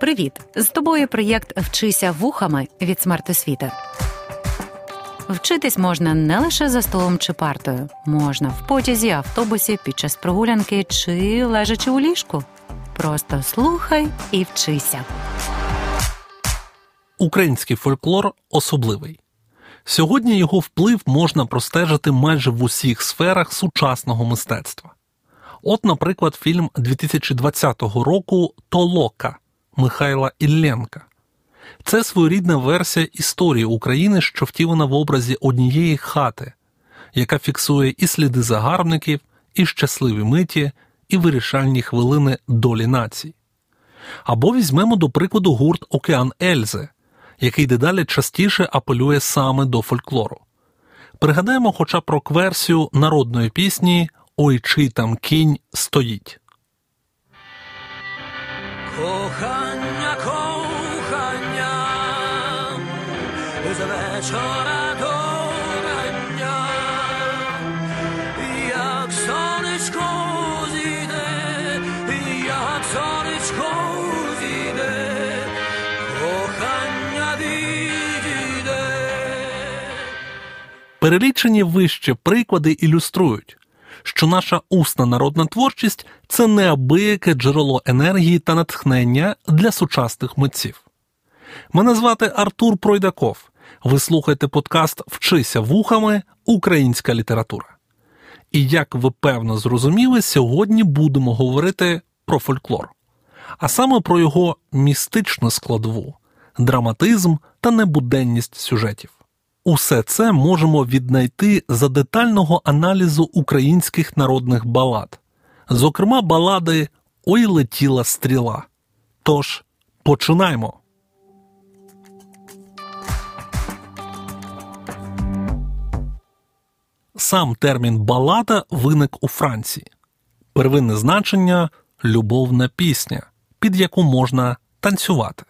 Привіт! З тобою проєкт Вчися вухами від смертосвіти. Вчитись можна не лише за столом чи партою, можна в потязі, автобусі, під час прогулянки чи лежачи у ліжку. Просто слухай і вчися. Український фольклор особливий. Сьогодні його вплив можна простежити майже в усіх сферах сучасного мистецтва. От, наприклад, фільм 2020 року Толока Михайла Ілленка. Це своєрідна версія історії України, що втілена в образі однієї хати, яка фіксує і сліди загарбників, і щасливі миті, і вирішальні хвилини долі націй. Або візьмемо до прикладу гурт Океан Ельзи, який дедалі частіше апелює саме до фольклору. Пригадаємо хоча про версію народної пісні Ой чий там кінь стоїть. Кохання, як сонечко зійде, як сонечко зійде, кохання відійде. Перелічені вище приклади ілюструють, що наша усна народна творчість це неабияке джерело енергії та натхнення для сучасних митців. Мене звати Артур Пройдаков. Ви слухаєте подкаст Вчися вухами Українська література. І як ви певно зрозуміли, сьогодні будемо говорити про фольклор, а саме про його містичну складову, драматизм та небуденність сюжетів. Усе це можемо віднайти за детального аналізу українських народних балад, зокрема балади Ой летіла стріла. Тож починаємо. Сам термін балада виник у Франції. Первинне значення любовна пісня, під яку можна танцювати.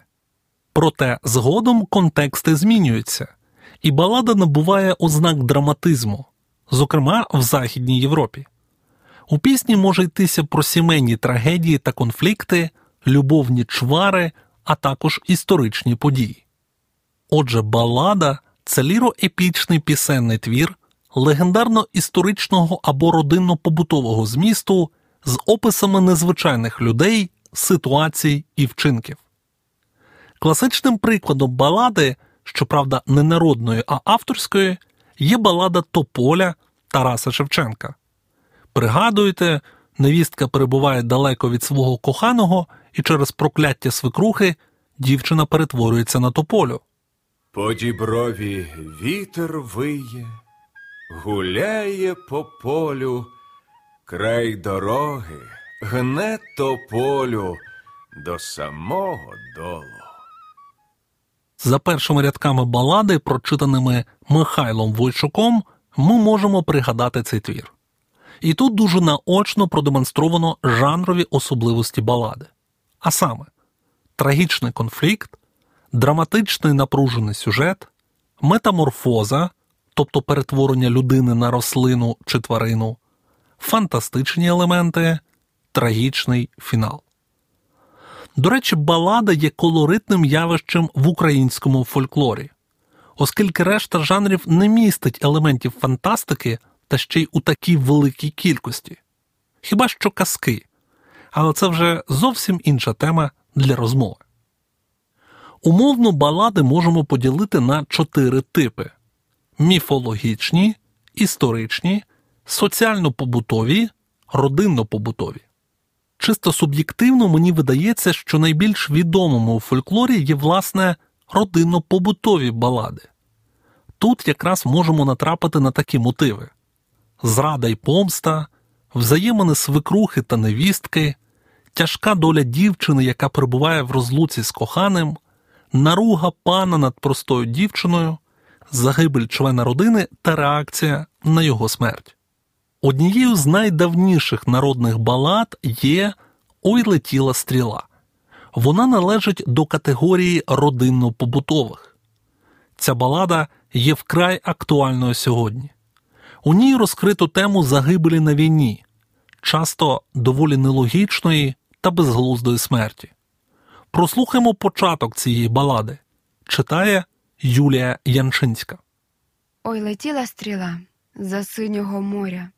Проте згодом контексти змінюються і балада набуває ознак драматизму, зокрема в Західній Європі. У пісні може йтися про сімейні трагедії та конфлікти, любовні чвари, а також історичні події. Отже, балада це ліроепічний пісенний твір легендарно історичного або родинно-побутового змісту з описами незвичайних людей, ситуацій і вчинків. Класичним прикладом балади щоправда, не народної, а авторської, є балада Тополя Тараса Шевченка. Пригадуєте, невістка перебуває далеко від свого коханого, і через прокляття свекрухи дівчина перетворюється на тополю. По діброві вітер виє, гуляє по полю, край дороги гне тополю до самого долу. За першими рядками балади, прочитаними Михайлом Войчуком, ми можемо пригадати цей твір. І тут дуже наочно продемонстровано жанрові особливості балади. А саме, трагічний конфлікт, драматичний напружений сюжет, метаморфоза, тобто перетворення людини на рослину чи тварину, фантастичні елементи, трагічний фінал. До речі, балада є колоритним явищем в українському фольклорі, оскільки решта жанрів не містить елементів фантастики та ще й у такій великій кількості. Хіба що казки, але це вже зовсім інша тема для розмови. Умовно балади можемо поділити на чотири типи: міфологічні, історичні, соціально-побутові, родинно-побутові. Чисто суб'єктивно мені видається, що найбільш відомими у фольклорі є, власне, родинно-побутові балади. Тут якраз можемо натрапити на такі мотиви: зрада й помста, взаємини свекрухи та невістки, тяжка доля дівчини, яка перебуває в розлуці з коханим, наруга пана над простою дівчиною, загибель члена родини та реакція на його смерть. Однією з найдавніших народних балад є Ой летіла стріла. Вона належить до категорії родинно-побутових. Ця балада є вкрай актуальною сьогодні. У ній розкрито тему загибелі на війні, часто доволі нелогічної та безглуздої смерті. Прослухаймо початок цієї балади. Читає Юлія Янчинська. Ой летіла стріла за синього моря.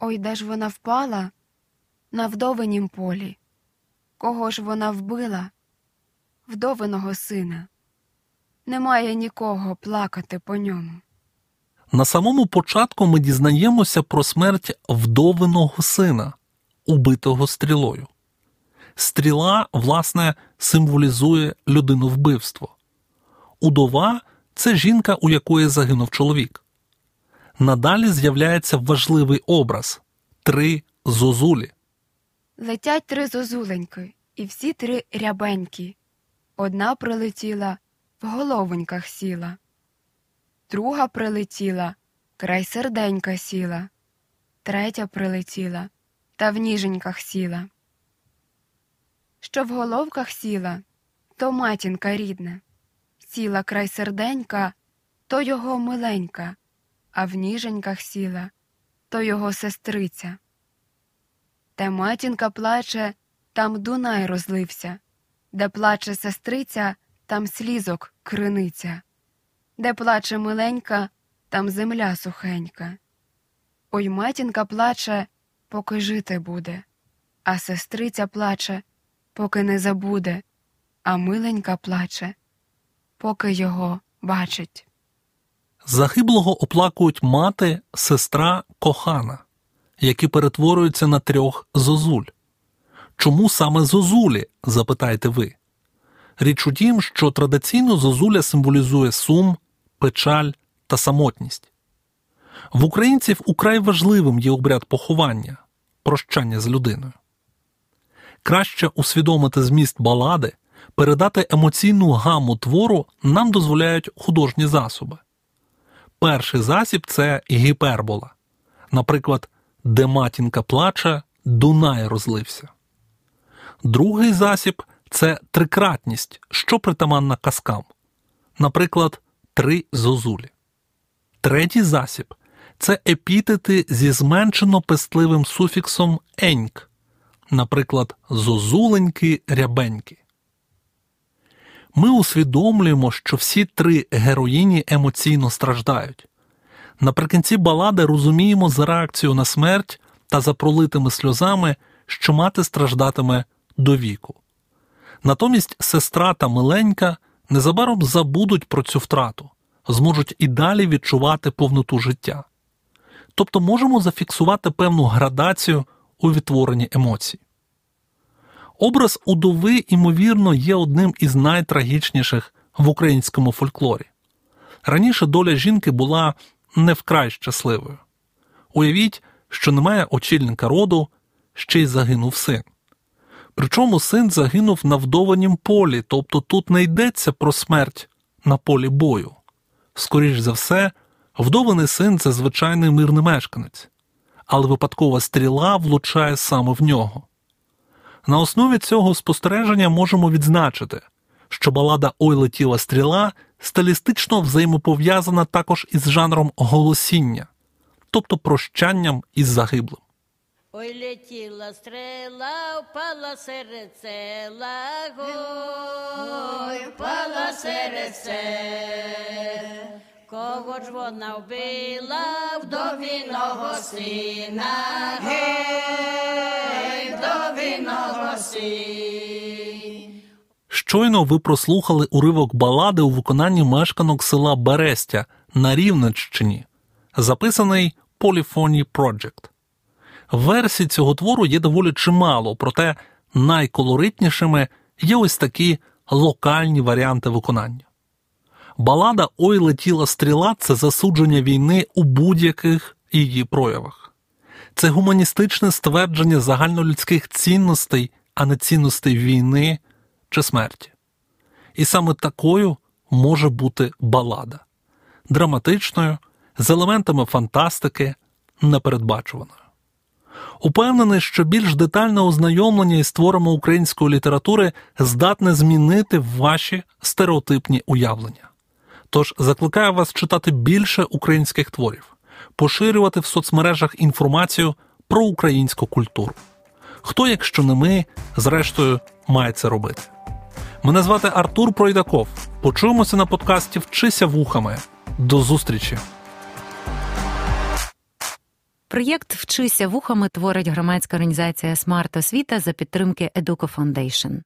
Ой, де ж вона впала на вдовинім полі. Кого ж вона вбила? Вдовиного сина. Немає нікого плакати по ньому. На самому початку ми дізнаємося про смерть вдовиного сина, убитого стрілою. Стріла, власне, символізує людиновбивство. Удова це жінка, у якої загинув чоловік. Надалі з'являється важливий образ три зозулі. Летять три зозуленьки, і всі три рябенькі. Одна прилетіла, в головоньках сіла, друга прилетіла, край серденька сіла, третя прилетіла, та в ніженьках сіла. Що в головках сіла, то матінка рідна, сіла край серденька, то його миленька, а в ніженьках сіла, то його сестриця. Де матінка плаче, там Дунай розлився, де плаче сестриця, там слізок криниця, де плаче миленька, там земля сухенька. Ой матінка плаче, поки жити буде, а сестриця плаче, поки не забуде, а миленька плаче, поки його бачить. Загиблого оплакують мати, сестра, кохана, які перетворюються на трьох зозуль. Чому саме зозулі? запитаєте ви. Річ у тім, що традиційно зозуля символізує сум, печаль та самотність. В українців украй важливим є обряд поховання, прощання з людиною. Краще усвідомити зміст балади, передати емоційну гаму твору нам дозволяють художні засоби. Перший засіб це гіпербола. Наприклад, де матінка плаче, Дунай розлився. Другий засіб це трикратність, що притаманна казкам. Наприклад, три зозулі. Третій засіб це епітети зі зменшено пестливим суфіксом еньк, наприклад, зозуленьки рябеньки. Ми усвідомлюємо, що всі три героїні емоційно страждають. Наприкінці балади розуміємо за реакцію на смерть та за пролитими сльозами, що мати страждатиме до віку. Натомість сестра та миленька незабаром забудуть про цю втрату, зможуть і далі відчувати повноту життя. Тобто можемо зафіксувати певну градацію у відтворенні емоцій. Образ удови, ймовірно, є одним із найтрагічніших в українському фольклорі. Раніше доля жінки була не вкрай щасливою. Уявіть, що немає очільника роду, ще й загинув син. Причому син загинув на вдованім полі, тобто тут не йдеться про смерть на полі бою. Скоріш за все, вдований син це звичайний мирний мешканець, але випадкова стріла влучає саме в нього. На основі цього спостереження можемо відзначити, що балада Ой летіла стріла стилістично взаємопов'язана також із жанром голосіння, тобто прощанням із загиблим. Ой, летіла стрела, впала серед села, ой, впала серед сел. Кого ж вона вбила, вдовіного сина, гей, вдовіного сина. Щойно ви прослухали уривок балади у виконанні мешканок села Берестя на Рівненщині, записаний Polyphony Project. Версій цього твору є доволі чимало, проте найколоритнішими є ось такі локальні варіанти виконання. Балада Ой летіла стріла це засудження війни у будь-яких її проявах. Це гуманістичне ствердження загальнолюдських цінностей, а не цінностей війни чи смерті. І саме такою може бути балада драматичною, з елементами фантастики, непередбачуваною. Упевнений, що більш детальне ознайомлення із творами української літератури здатне змінити ваші стереотипні уявлення. Тож закликаю вас читати більше українських творів, поширювати в соцмережах інформацію про українську культуру. Хто, якщо не ми, зрештою, має це робити? Мене звати Артур Пройдаков. Почуємося на подкасті Вчися вухами. До зустрічі! Проєкт Вчися вухами творить громадська організація Смарт Освіта за підтримки Educo Foundation.